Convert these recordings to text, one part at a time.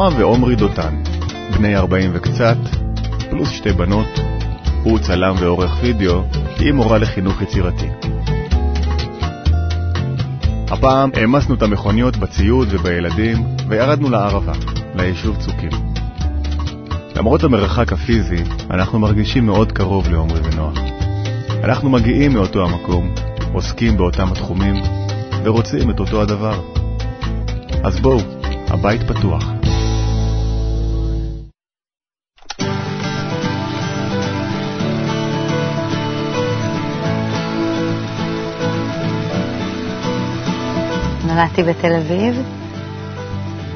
נועה ועומרי דותן, בני 40 וקצת, פלוס שתי בנות, הוא צלם ועורך וידאו, היא מורה לחינוך יצירתי. הפעם העמסנו את המכוניות בציוד ובילדים וירדנו לערבה, ליישוב צוקים. למרות המרחק הפיזי, אנחנו מרגישים מאוד קרוב לעומרי ונועה. אנחנו מגיעים מאותו המקום, עוסקים באותם התחומים ורוצים את אותו הדבר. אז בואו, הבית פתוח. נולדתי בתל אביב,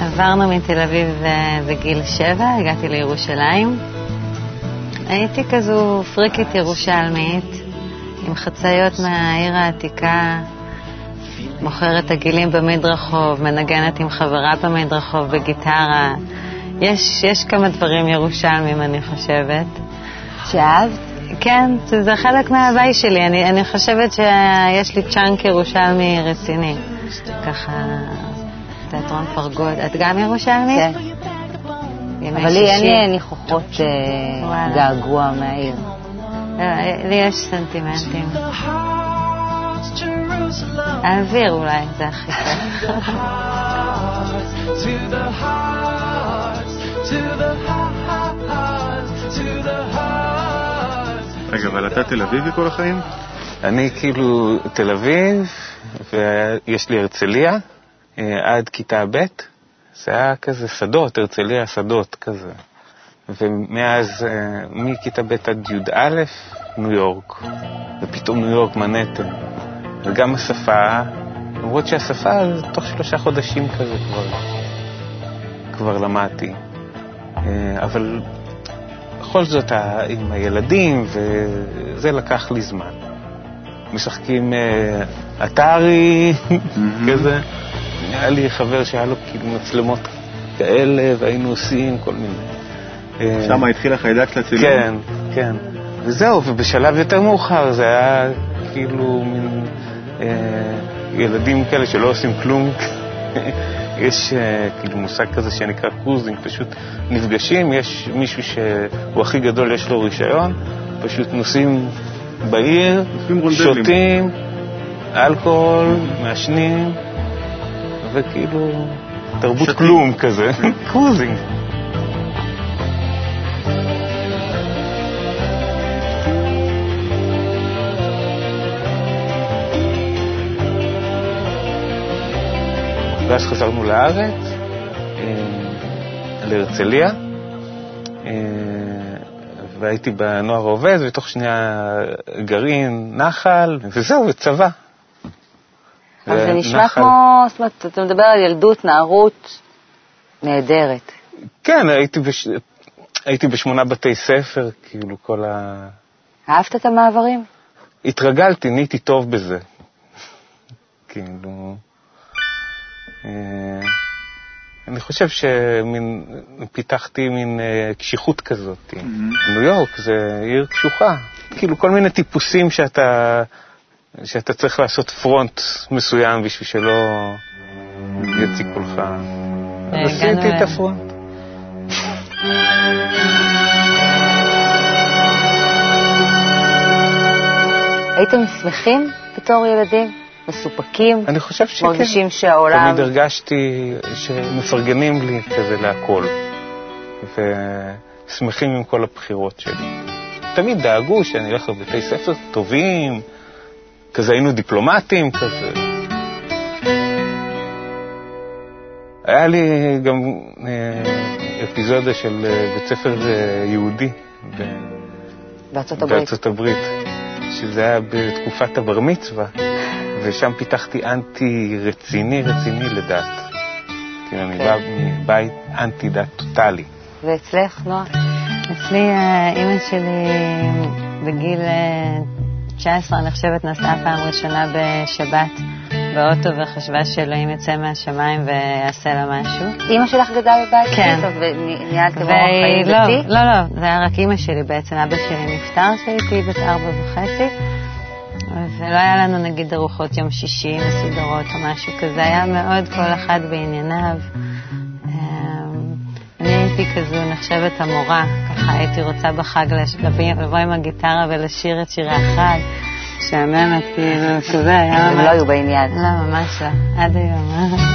עברנו מתל אביב אה, בגיל שבע, הגעתי לירושלים. הייתי כזו פריקית ירושלמית, עם חציות מהעיר העתיקה, מוכרת עגילים במדרחוב, מנגנת עם חברה במדרחוב בגיטרה. יש, יש כמה דברים ירושלמים, אני חושבת. שאהבת? כן, זה חלק מההוואי שלי. אני, אני חושבת שיש לי צ'אנק ירושלמי רציני. ככה, תיאטרון פרגוד. את גם ירושלמית? כן. אבל לי אין לי ניחוחות אה, געגוע מהעיר. אה, לי יש סנטימנטים. האוויר אולי, זה הכי כיף. רגע, אבל אתה תל אביבי כל החיים? אני כאילו תל אביב, ויש לי הרצליה אה, עד כיתה ב', זה היה כזה שדות, הרצליה שדות כזה. ומאז, אה, מכיתה ב' עד י"א, ניו יורק. ופתאום ניו יורק מנהטן. וגם השפה, למרות שהשפה, תוך שלושה חודשים כזה כבר, כבר למדתי. אה, אבל בכל זאת, עם הילדים, וזה לקח לי זמן. משחקים אתרי, כזה. היה לי חבר שהיה לו כאילו מצלמות כאלה, והיינו עושים כל מיני. שם התחיל החיידק לצילום? כן, כן. וזהו, ובשלב יותר מאוחר זה היה כאילו מין אה, ילדים כאלה שלא עושים כלום. יש אה, כאילו מושג כזה שנקרא קרוזינג, פשוט נפגשים, יש מישהו שהוא הכי גדול, יש לו רישיון, פשוט נוסעים בעיר, שותים, אלכוהול, מעשנים, וכאילו תרבות כלום כזה, קרוזינג. ואז חזרנו לארץ, להרצליה, והייתי בנוער העובד, ותוך שנייה גרעין, נחל, וזהו, וצבא. אבל זה נשמע כמו, זאת אומרת, אתה מדבר על ילדות, נערות נהדרת. כן, הייתי, בש... הייתי בשמונה בתי ספר, כאילו כל ה... אהבת את המעברים? התרגלתי, נהייתי טוב בזה. כאילו... אני חושב שפיתחתי מין קשיחות כזאת. ניו יורק זה עיר קשוחה. כאילו כל מיני טיפוסים שאתה, שאתה צריך לעשות פרונט מסוים בשביל שלא יציקו לך. עשיתי את הפרונט. הייתם שמחים בתור ילדים? מסופקים? אני חושב שכן. מרגישים שהעולם... תמיד הרגשתי שמפרגנים לי כזה להכל, ושמחים עם כל הבחירות שלי. תמיד דאגו שאני אלך לבתי ספר טובים, כזה היינו דיפלומטים, כזה. היה לי גם אה, אפיזודה של אה, בית ספר אה, יהודי בארצות הברית. בארצות הברית, שזה היה בתקופת הבר מצווה. ושם פיתחתי אנטי רציני רציני לדת. כי אני בא מבית אנטי דת טוטאלי. ואצלך, נועה? אצלי אימא שלי בגיל 19, אני חושבת, נסעה פעם ראשונה בשבת באוטו וחשבה שאלוהים יצא מהשמיים ויעשה לה משהו. אימא שלך גדלה בבית כן. כזה וניהלתם אורח חיים לא, דתי? לא, לא, זה היה רק אימא שלי בעצם, אבא שלי נפטר כשהייתי בת ארבע וחצי. ולא היה לנו נגיד ארוחות יום שישי מסודרות או משהו כזה, היה מאוד כל אחד בענייניו. אמ, הייתי כזו נחשבת המורה, ככה הייתי רוצה בחג לבוא עם הגיטרה ולשיר את שירי החג. משעממת, כאילו, כזה, היה ממש... הם לא היו בעניין. לא, ממש לא, עד היום.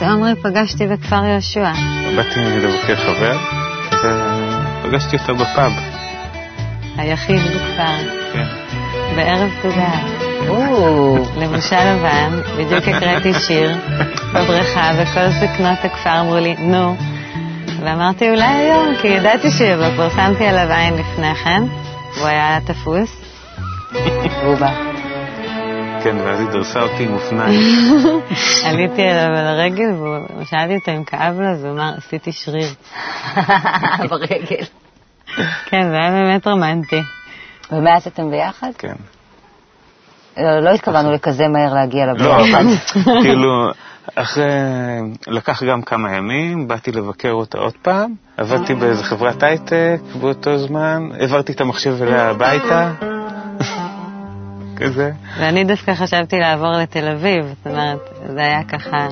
את עומרי פגשתי בכפר יהושע. באתי לבקר חבר, ופגשתי אותו בפאב. היחיד בכפר. כן. בערב תודה. לבושה לבן, בדיוק הקראתי שיר בבריכה, וכל זקנות הכפר אמרו לי, נו. ואמרתי, אולי היום, כי ידעתי שיבוא, פרסמתי עליו עין לפני כן, והוא היה תפוס. והוא בא. כן, ואז היא דרסה אותי עם אופניים. עליתי אליו על הרגל, ושאלתי אותו אם כאב לו, אז הוא אמר, עשיתי שריר. ברגל. כן, זה היה באמת רומנטי. ומאז אתם ביחד? כן. לא, לא התכוונו לכזה מהר להגיע לא, לביחד. אבל כאילו, אחרי, לקח גם כמה ימים, באתי לבקר אותה עוד פעם, עבדתי באיזה חברת הייטק באותו זמן, העברתי את המחשב אליה הביתה. כזה. ואני דווקא חשבתי לעבור לתל אביב, זאת אומרת, זה היה ככה...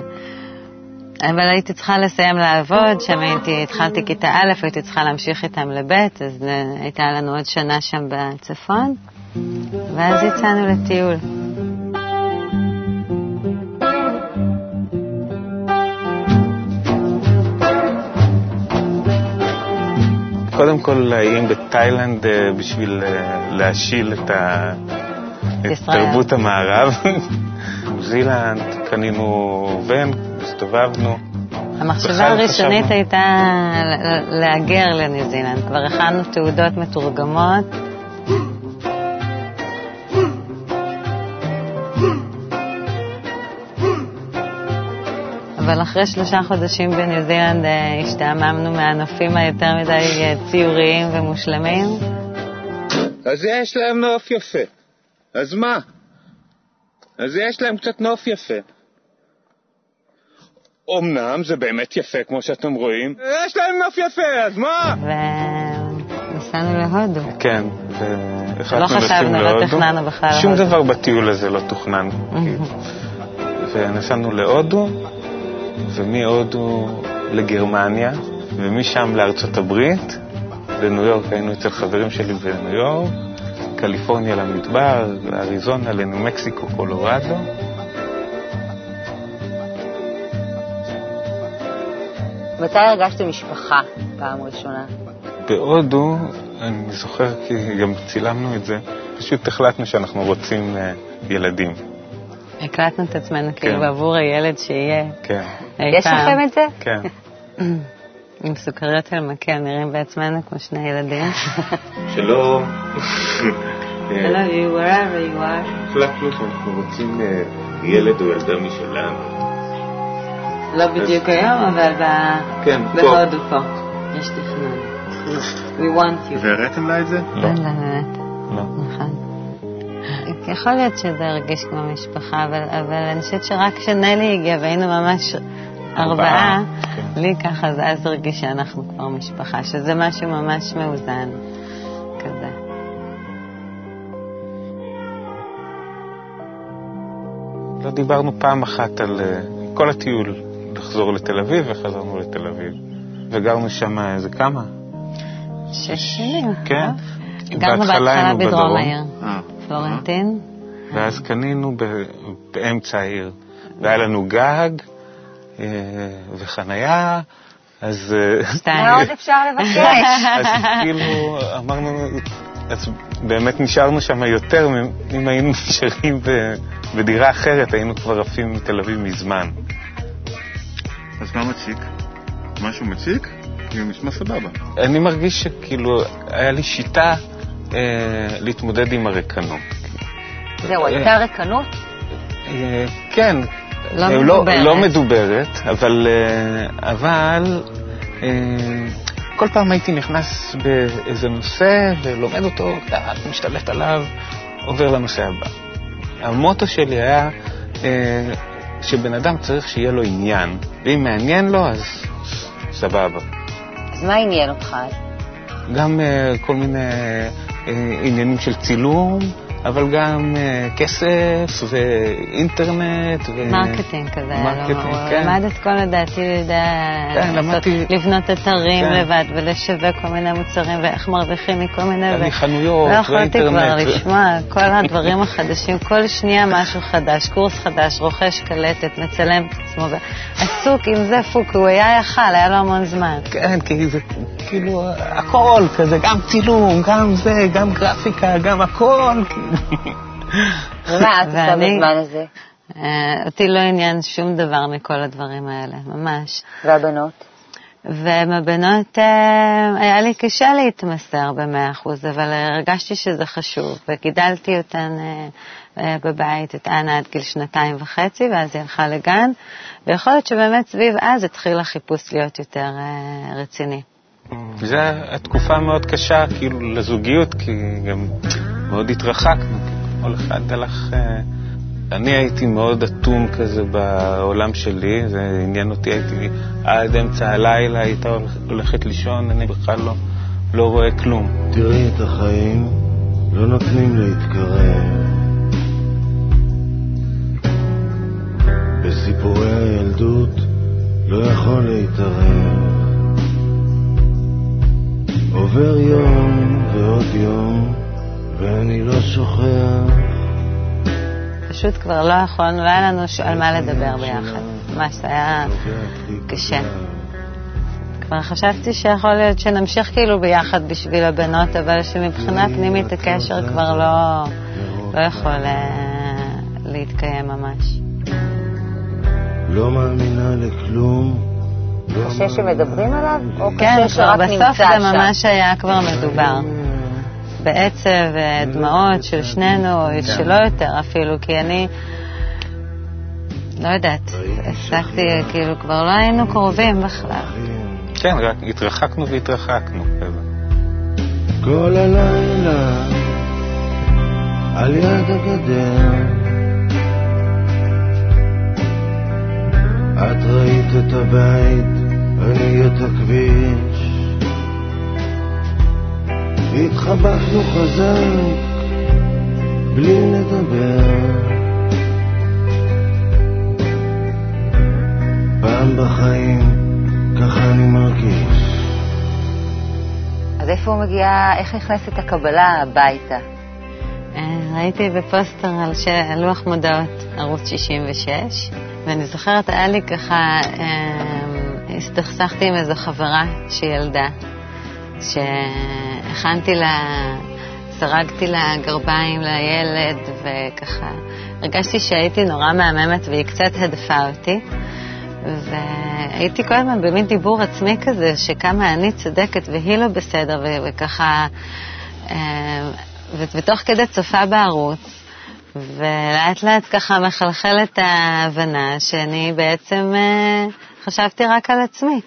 אבל הייתי צריכה לסיים לעבוד, שם הייתי, התחלתי כיתה א', הייתי צריכה להמשיך איתם לב', אז הייתה לנו עוד שנה שם בצפון, ואז יצאנו לטיול. קודם כל היינו בתאילנד אה, בשביל אה, להשיל את ה... תרבות המערב. ניו זילנד, קנינו ון, הסתובבנו. המחשבה בכלל הראשונית חשבנו. הייתה להגר לניו זילנד. כבר הכנו תעודות מתורגמות. אבל אחרי שלושה חודשים בניו זילנד אה, השתעממנו מהנופים היותר מדי אה, ציוריים ומושלמים. אז יש להם נוף יפה. אז מה? אז יש להם קצת נוף יפה. אמנם זה באמת יפה, כמו שאתם רואים. יש להם נוף יפה, אז מה? ונסענו להודו. כן, והחלטנו לא חשבנו, לא. תכננו בכלל שום. דבר בטיול הזה לא תוכנן. ונסענו להודו, ומהודו לגרמניה, ומשם לארצות הברית, לניו יורק, היינו אצל חברים שלי בניו יורק, קליפורניה למדבר, לאריזונה, לניו מקסיקו, קולורדו. מתי הרגשתם משפחה פעם ראשונה? בהודו, אני זוכר כי גם צילמנו את זה, פשוט החלטנו שאנחנו רוצים אה, ילדים. הקלטנו את עצמנו כאילו כן. בעבור הילד שיהיה. כן, יש. לכם את זה? כן. עם סוכריות על מקל, נראים בעצמנו כמו שני ילדים. שלום. Hello you, wherever you are. החלטנו שאנחנו רוצים אה, ילד או ילדה משלנו. לא בדיוק היום, אבל כן, פה. בהודו פה. יש תכנון. We want you. והראיתם לה את זה? לא, לא, באמת, לא. נכון. יכול להיות שזה הרגיש כמו משפחה, אבל, אבל אני חושבת שרק כשנלי הגיע והיינו ממש ארבעה, כן. לי ככה זה אז הרגיש שאנחנו כבר משפחה, שזה משהו ממש מאוזן לא דיברנו פעם אחת על אה, כל הטיול, לחזור לתל אביב, וחזרנו לתל אביב. וגרנו שם איזה כמה? שש שנים. כן. לא? גרנו בהתחלה בדרום העיר, אה. פלורנטין. ואז קנינו ב- באמצע העיר, והיה לנו גג אה, וחנייה, אז... אה. מה עוד אפשר לבקש? אז כאילו אמרנו, אז באמת נשארנו שם יותר, מ- אם היינו נשארים ב- בדירה אחרת, היינו כבר עפים מתל אביב מזמן. אז מה מציק? משהו מציק? כאילו נשמע סבבה. אני מרגיש שכאילו, היה לי שיטה אה, להתמודד עם הריקנות. זהו, הייתה ריקנות? אה, כן. לא אה, מדוברת. לא מדוברת, אבל, אה, אבל אה, כל פעם הייתי נכנס באיזה נושא ולומד אותו, משתלט עליו, עובר לנושא הבא. המוטו שלי היה אה, שבן אדם צריך שיהיה לו עניין, ואם מעניין לו, אז סבבה. אז מה עניין אותך אז? גם אה, כל מיני אה, עניינים של צילום, אבל גם אה, כסף ואינטרנט. ו... marketing כזה. marketing, לא, כן. למד את כל לדעתי, יודע, כן, למדתי... לבנות אתרים כן. לבד ולשווק כל מיני מוצרים ואיך מרוויחים מכל מיני... אני ו... חנויות ואינטרנט. לא יכולתי כבר. לשמוע כל הדברים החדשים, כל שנייה משהו חדש, קורס חדש, רוכש קלטת, מצלם את עצמו, עסוק עם זה פוק, הוא היה יכל, היה לו המון זמן. כן, כי זה כאילו הכל כזה, גם צילום, גם זה, גם גרפיקה, גם הכל. ומה את עושה בזמן הזה? אה, אותי לא עניין שום דבר מכל הדברים האלה, ממש. והבנות? ועם הבנות אה, היה לי קשה להתמסר במאה אחוז, אבל הרגשתי שזה חשוב, וגידלתי אותן אה, בבית, את אנה עד גיל שנתיים וחצי, ואז היא הלכה לגן, ויכול להיות שבאמת סביב אז התחיל החיפוש להיות יותר רציני. זו התקופה מאוד קשה, כאילו, לזוגיות, כי גם מאוד התרחקנו, כל אחד הלך... אה, אני הייתי מאוד אטום כזה בעולם שלי, זה עניין אותי, הייתי עד אמצע הלילה, הייתה הולכת לישון, אני בכלל לא, לא רואה כלום. תראי את החיים, לא נותנים להתקרב. בסיפורי הילדות לא יכול להתערב. עובר יום ועוד יום, ואני לא שוכח. פשוט כבר לא יכולנו, לא היה לנו על מה לדבר ביחד. ממש, זה היה קשה. כבר חשבתי שיכול להיות שנמשיך כאילו ביחד בשביל הבנות, אבל שמבחינה פנימית הקשר כבר לא, לא יכול אה, להתקיים ממש. לא מאמינה לכלום. קשה שמדברים עליו, או כן, קשה שרק נמצא שם? כן, בסוף זה ממש היה כבר מדובר. בעצב ודמעות של שנינו, או שלא יותר אפילו, כי אני, לא יודעת, הפסקתי, כאילו, כבר לא היינו קרובים בכלל. כן, רק התרחקנו והתרחקנו. כל הלילה על יד הגדר את ראית את הבית אני את הכביש התחבקנו חזק בלי לדבר. פעם בחיים ככה אני מרגיש. אז איפה הוא מגיע, איך נכנסת הקבלה הביתה? אה, ראיתי בפוסטר על לוח מודעות, ערוץ 66, ואני זוכרת, היה לי ככה אה, הסתכסכתי עם איזו חברה שילדה, שהכנתי לה, סרגתי לה גרביים לילד, וככה. הרגשתי שהייתי נורא מהממת והיא קצת הדפה אותי. והייתי כל הזמן במין דיבור עצמי כזה, שכמה אני צודקת והיא לא בסדר, וככה, אה, ותוך כדי צופה בערוץ, ולאט לאט ככה מחלחלת ההבנה שאני בעצם אה, חשבתי רק על עצמי,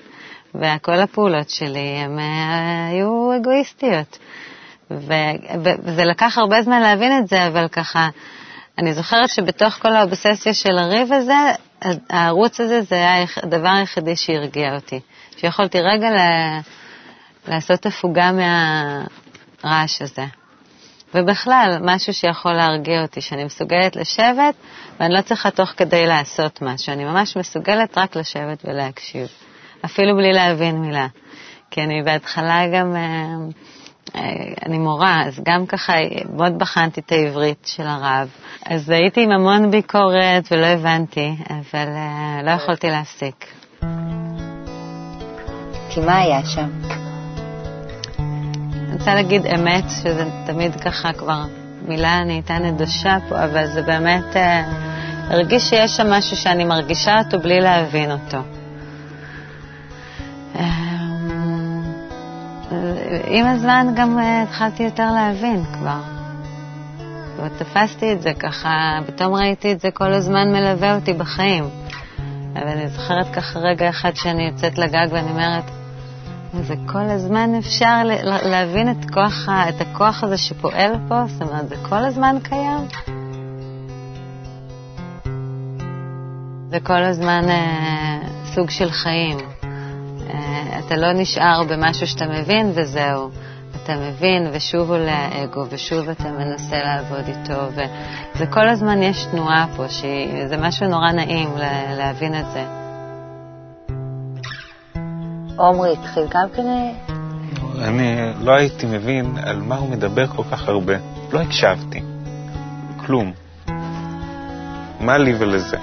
וכל הפעולות שלי הן אה, היו אגואיסטיות. וזה לקח הרבה זמן להבין את זה, אבל ככה, אני זוכרת שבתוך כל האובססיה של הריב הזה, הערוץ הזה זה היה הדבר היחידי שהרגיע אותי. שיכולתי רגע ל- לעשות הפוגה מהרעש הזה. ובכלל, משהו שיכול להרגיע אותי, שאני מסוגלת לשבת ואני לא צריכה תוך כדי לעשות משהו, אני ממש מסוגלת רק לשבת ולהקשיב, אפילו בלי להבין מילה. כי אני בהתחלה גם, אה, אה, אני מורה, אז גם ככה מאוד בחנתי את העברית של הרב. אז הייתי עם המון ביקורת ולא הבנתי, אבל אה, לא יכולתי להפסיק. כי מה היה שם? אני רוצה להגיד אמת, שזה תמיד ככה כבר מילה נהייתה נדושה פה, אבל זה באמת הרגיש שיש שם משהו שאני מרגישה אותו בלי להבין אותו. עם הזמן גם אה, התחלתי יותר להבין כבר. ותפסתי את זה ככה, פתאום ראיתי את זה כל הזמן מלווה אותי בחיים. אבל אני זוכרת ככה רגע אחד שאני יוצאת לגג ואני אומרת, זה כל הזמן אפשר להבין את, כוח, את הכוח הזה שפועל פה? זאת אומרת, זה כל הזמן קיים? זה כל הזמן אה, סוג של חיים. אה, אתה לא נשאר במשהו שאתה מבין וזהו. אתה מבין, ושוב עולה האגו, ושוב אתה מנסה לעבוד איתו, וזה כל הזמן יש תנועה פה, שזה משהו נורא נעים להבין את זה. עומרי התחיל גם כן... אני לא הייתי מבין על מה הוא מדבר כל כך הרבה. לא הקשבתי. כלום. מה לי ולזה?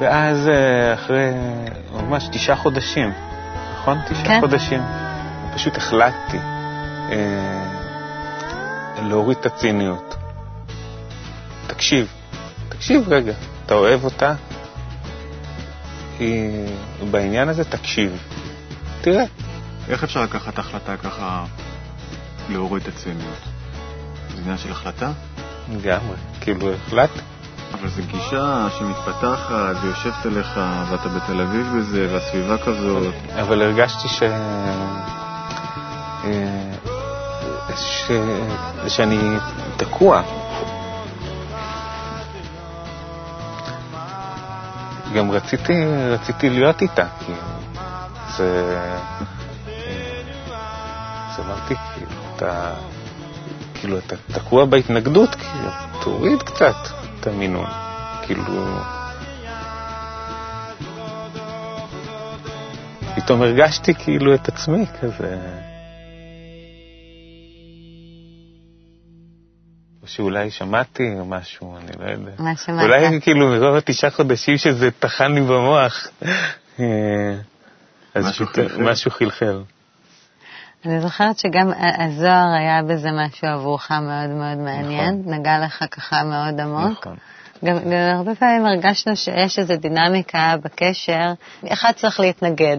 ואז אה, אחרי ממש תשעה חודשים, נכון? תשעה כן. חודשים, פשוט החלטתי אה, להוריד את הציניות. תקשיב, תקשיב רגע, אתה אוהב אותה? היא בעניין הזה, תקשיב. תראה. איך אפשר לקחת החלטה ככה להוריד את הציניות? זה עניין של החלטה? לגמרי, כאילו החלט. אבל זו גישה שמתפתחת ויושבת עליך ואתה בתל אביב בזה והסביבה כזאת. אבל הרגשתי ש... ש... שאני תקוע. גם רציתי, רציתי להיות איתה, כי זה... אז אמרתי, כאילו, אתה... כאילו, אתה תקוע בהתנגדות, כאילו, תוריד קצת את המינון. כאילו... פתאום הרגשתי כאילו את עצמי כזה... או שאולי שמעתי או משהו, אני לא יודע. מה שמעת? אולי כאילו מרוב התשעה חודשים שזה טחן לי במוח. אה, אז משהו חלחל. משהו חלחל. אני זוכרת שגם הזוהר היה בזה משהו עבורך מאוד מאוד מעניין, נכון. נגע לך ככה מאוד עמוק. נכון. גם, גם הרבה פעמים הרגשנו שיש איזו דינמיקה בקשר, אחד צריך להתנגד.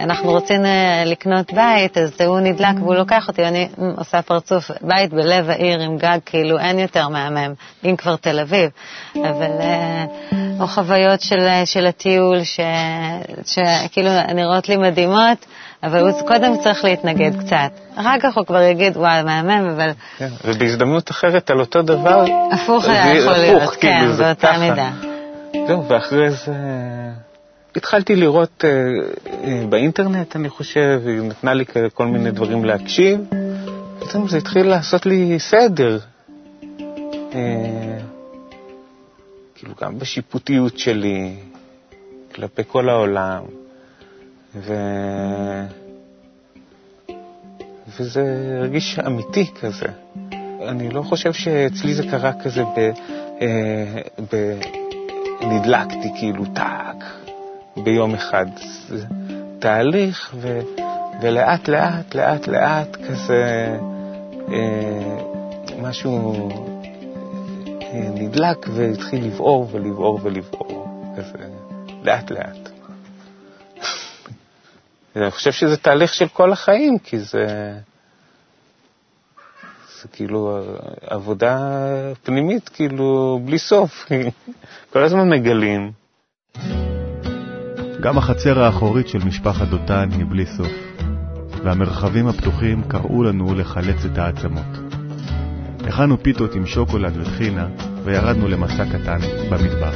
אנחנו רוצים אה, לקנות בית, אז הוא נדלק והוא לוקח אותי, אני עושה פרצוף, בית בלב העיר עם גג, כאילו אין יותר מהמם, אם כבר תל אביב. אבל, אה, או חוויות של, של הטיול, שכאילו נראות לי מדהימות, אבל הוא קודם צריך להתנגד קצת. אחר כך הוא כבר יגיד, וואי, מהמם, אבל... כן, ובהזדמנות אחרת על אותו דבר... הפוך היה יכול להיות, הפוך, כן, כאילו, באותה מידה. זהו, ואחרי זה התחלתי לראות אה, אה, באינטרנט, אני חושב, היא נתנה לי כל מיני דברים להקשיב. פתאום זה התחיל לעשות לי סדר. כאילו, גם בשיפוטיות שלי, כלפי כל העולם. ו... וזה הרגיש אמיתי כזה. אני לא חושב שאצלי זה קרה כזה ב... אה, ב... נדלקתי כאילו טאק ביום אחד. זה תהליך ו... ולאט לאט, לאט לאט כזה אה, משהו נדלק והתחיל לבעור ולבעור ולבעור, כזה לאט לאט. אני חושב שזה תהליך של כל החיים, כי זה, זה כאילו עבודה פנימית, כאילו, בלי סוף. כל הזמן מגלים. גם החצר האחורית של משפחת דותן היא בלי סוף, והמרחבים הפתוחים קראו לנו לחלץ את העצמות. הכנו פיתות עם שוקולד וטחינה, וירדנו למסע קטן במדבר.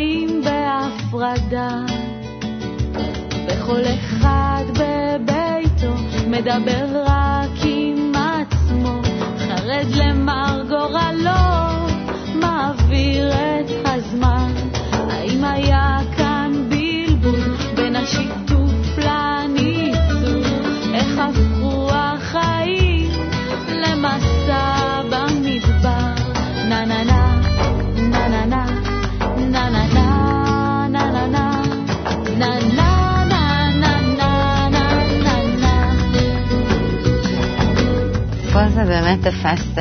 חיים בהפרדה. וכל אחד בביתו מדבר באמת תפס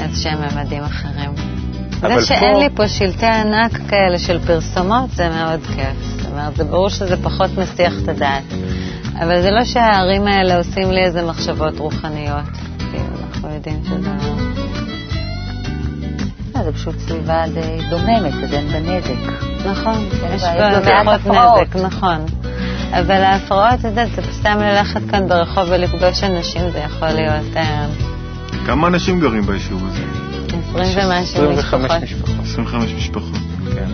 איזה שהם ממדים אחרים. זה שאין פה... לי פה שלטי ענק כאלה של פרסומות, זה מאוד כיף. זאת אומרת, זה ברור שזה פחות מסיח את הדעת. אבל זה לא שהערים האלה עושים לי איזה מחשבות רוחניות. כאילו, אנחנו יודעים שזה... לא, זה פשוט סביבה די דוממת, אז אין בה נזק. נכון, יש בה פחות נזק, נכון. אבל ההפרעות, את יודעת, זה סתם ללכת כאן ברחוב ולפגוש אנשים, זה יכול להיות... כמה אנשים גרים ביישוב הזה? 20 ומשהו משפחות. 25 משפחות. כן.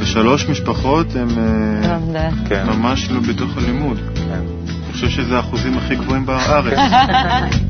ושלוש משפחות הן אה, כן. ממש לא בתוך הלימוד. כן. אני חושב שזה האחוזים הכי גבוהים בארץ.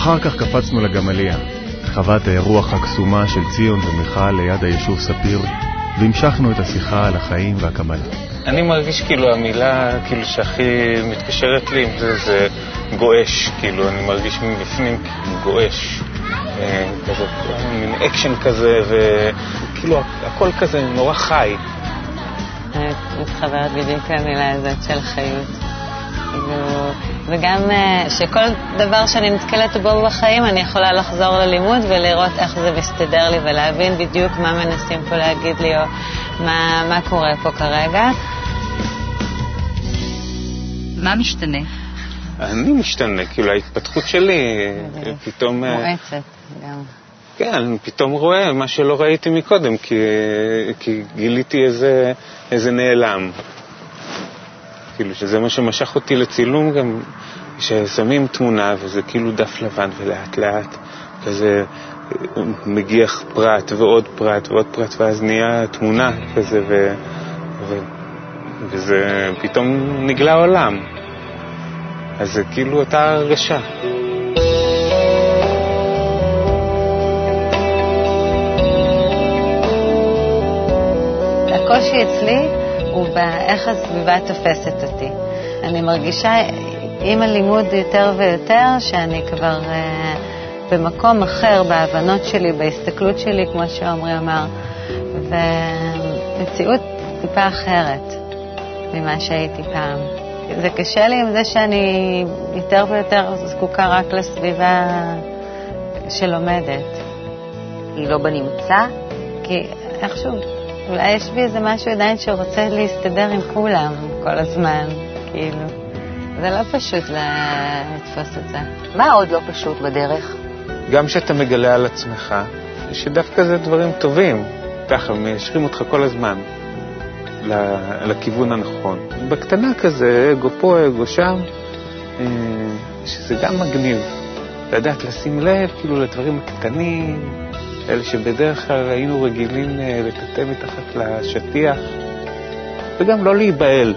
אחר כך קפצנו לגמליה, חוות האירוח הקסומה של ציון ומיכל ליד היישוב ספיר, והמשכנו את השיחה על החיים והקבלה. אני מרגיש כאילו המילה כאילו שהכי מתקשרת לי עם זה זה גועש, כאילו אני מרגיש מבפנים כאילו גועש. אה, כזה, מין אקשן כזה, וכאילו הכל כזה נורא חי. אני מתחברת בדיוק למילה הזאת של חיות. כאילו, וגם אה, שכל דבר שאני נתקלת בו בחיים, אני יכולה לחזור ללימוד ולראות איך זה מסתדר לי ולהבין בדיוק מה מנסים פה להגיד לי או מה, מה קורה פה כרגע. מה משתנה? אני משתנה, כאילו ההתפתחות שלי פתאום... אה, מואצת גם. כן, אני פתאום רואה מה שלא ראיתי מקודם, כי, כי גיליתי איזה, איזה נעלם. כאילו, שזה מה שמשך אותי לצילום גם, ששמים תמונה וזה כאילו דף לבן ולאט לאט כזה מגיח פרט ועוד פרט ועוד פרט ואז נהיה תמונה כזה ו... ו... וזה פתאום נגלה עולם. אז זה כאילו אותה הרגשה. הקושי אצלי הוא באיך הסביבה תופסת אותי. אני מרגישה עם הלימוד יותר ויותר שאני כבר uh, במקום אחר בהבנות שלי, בהסתכלות שלי, כמו שעמרי אמר, ומציאות טיפה אחרת ממה שהייתי פעם. זה קשה לי עם זה שאני יותר ויותר זקוקה רק לסביבה שלומדת. היא לא בנמצא? כי איכשהו אולי יש בי איזה משהו עדיין שרוצה להסתדר עם כולם כל הזמן, כאילו. זה לא פשוט לתפוס את זה. מה עוד לא פשוט בדרך? גם שאתה מגלה על עצמך, שדווקא זה דברים טובים, ככה, מיישרים אותך כל הזמן לכיוון הנכון. בקטנה כזה, אגו פה, אגו שם, אה, שזה גם מגניב. לדעת לשים לב כאילו לדברים הקטנים, אלה שבדרך כלל היינו רגילים אה, לטאטא מתחת לשטיח, וגם לא להיבהל.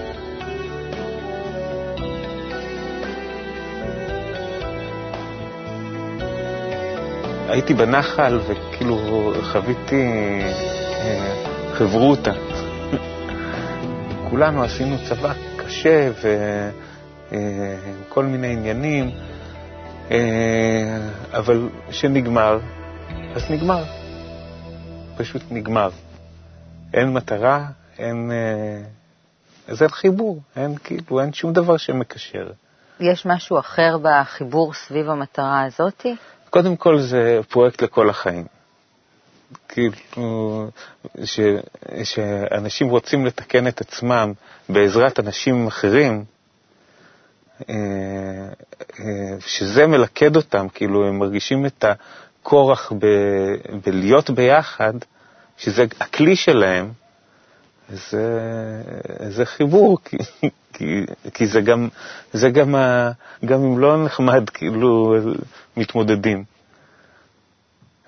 הייתי בנחל וכאילו חוויתי אה, חברותה. כולנו עשינו צבא קשה וכל אה, מיני עניינים, אבל שנגמר, אז נגמר. פשוט נגמר. אין מטרה, אין... אה, אז אין חיבור, אין כאילו, אין שום דבר שמקשר. יש משהו אחר בחיבור סביב המטרה הזאתי? קודם כל זה פרויקט לכל החיים. כאילו, ש, שאנשים רוצים לתקן את עצמם בעזרת אנשים אחרים, אה, אה, שזה מלכד אותם, כאילו הם מרגישים את הכורח ב, בלהיות ביחד, שזה הכלי שלהם, זה, זה חיבור, כי, כי, כי זה גם, זה גם, ה, גם אם לא נחמד, כאילו, מתמודדים.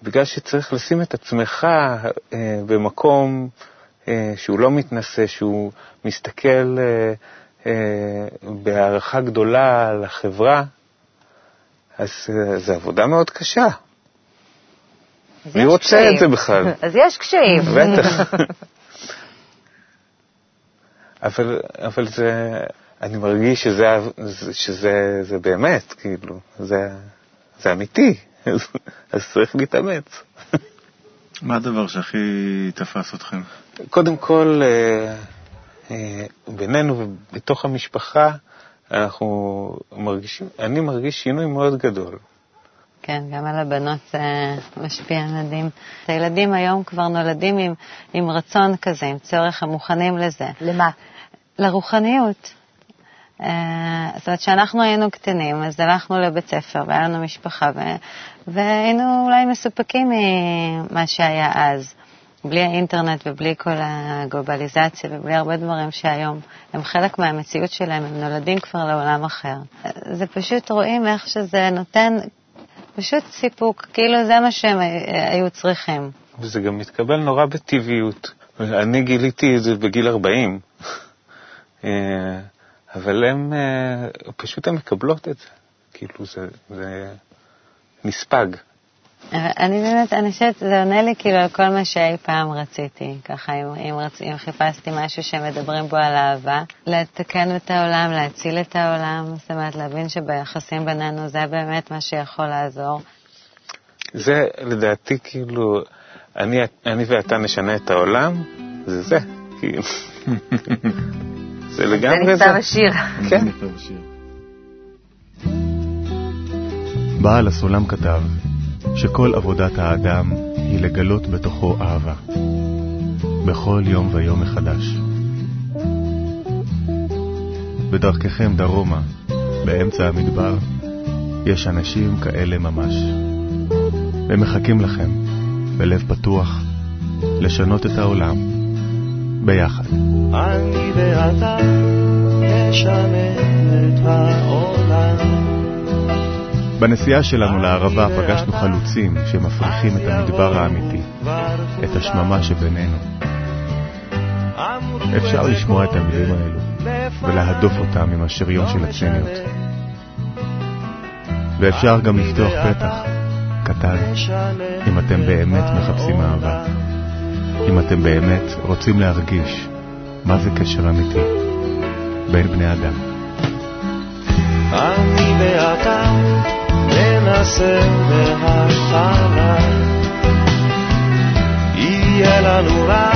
בגלל שצריך לשים את עצמך אה, במקום אה, שהוא לא מתנשא, שהוא מסתכל אה, אה, בהערכה גדולה על החברה, אז זו עבודה מאוד קשה. מי רוצה קשיים. את זה בכלל? אז יש קשיים. בטח. אבל, אבל זה, אני מרגיש שזה, שזה זה באמת, כאילו, זה, זה אמיתי, אז, אז צריך להתאמץ. מה הדבר שהכי תפס אתכם? קודם כל, אה, אה, בינינו ובתוך המשפחה, אנחנו מרגישים, אני מרגיש שינוי מאוד גדול. כן, גם על הבנות זה משפיע מדהים. הילדים היום כבר נולדים עם, עם רצון כזה, עם צורך, הם מוכנים לזה. למה? לרוחניות. Uh, זאת אומרת, כשאנחנו היינו קטנים, אז הלכנו לבית ספר והיה לנו משפחה, ו... והיינו אולי מסופקים ממה שהיה אז. בלי האינטרנט ובלי כל הגלובליזציה ובלי הרבה דברים שהיום הם חלק מהמציאות שלהם, הם נולדים כבר לעולם אחר. זה פשוט רואים איך שזה נותן פשוט סיפוק, כאילו זה מה שהם היו צריכים. וזה גם מתקבל נורא בטבעיות. אני גיליתי את זה בגיל 40, אה, אבל הם, אה, פשוט הן מקבלות את זה. כאילו זה, זה נספג. אני באמת, אני חושבת, זה עונה לי כאילו על כל מה שאי פעם רציתי, ככה, אם, אם, רצ, אם חיפשתי משהו שמדברים בו על אהבה, לתקן את העולם, להציל את העולם, זאת אומרת, להבין שביחסים בינינו זה באמת מה שיכול לעזור. זה לדעתי כאילו, אני, אני ואתה נשנה את העולם, זה זה, כאילו. זה לגמרי זה. זה נכתב השיר. כן. בעל הסולם כתב, שכל עבודת האדם היא לגלות בתוכו אהבה, בכל יום ויום מחדש. בדרככם דרומה, באמצע המדבר, יש אנשים כאלה ממש. הם מחכים לכם, בלב פתוח, לשנות את העולם, ביחד. אני ואתה נשנה את העולם. בנסיעה שלנו לערבה פגשנו חלוצים שמפריחים את המדבר האמיתי, את השממה שבינינו. אפשר לשמוע את המילים האלו ולהדוף אותם עם השריון של הציניות. ואפשר גם לפתוח פתח קטן אם אתם באמת מחפשים אהבה, אם אתם באמת רוצים להרגיש מה זה קשר אמיתי בין בני אדם. אני ואתה ננסה מההתחלה. יהיה לנו רע,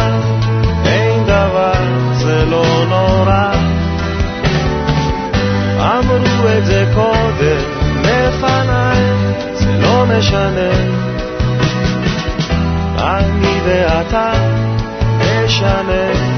אין דבר, זה לא נורא. אמרו את זה קודם לפניי, זה לא משנה. אני ואתה נשנה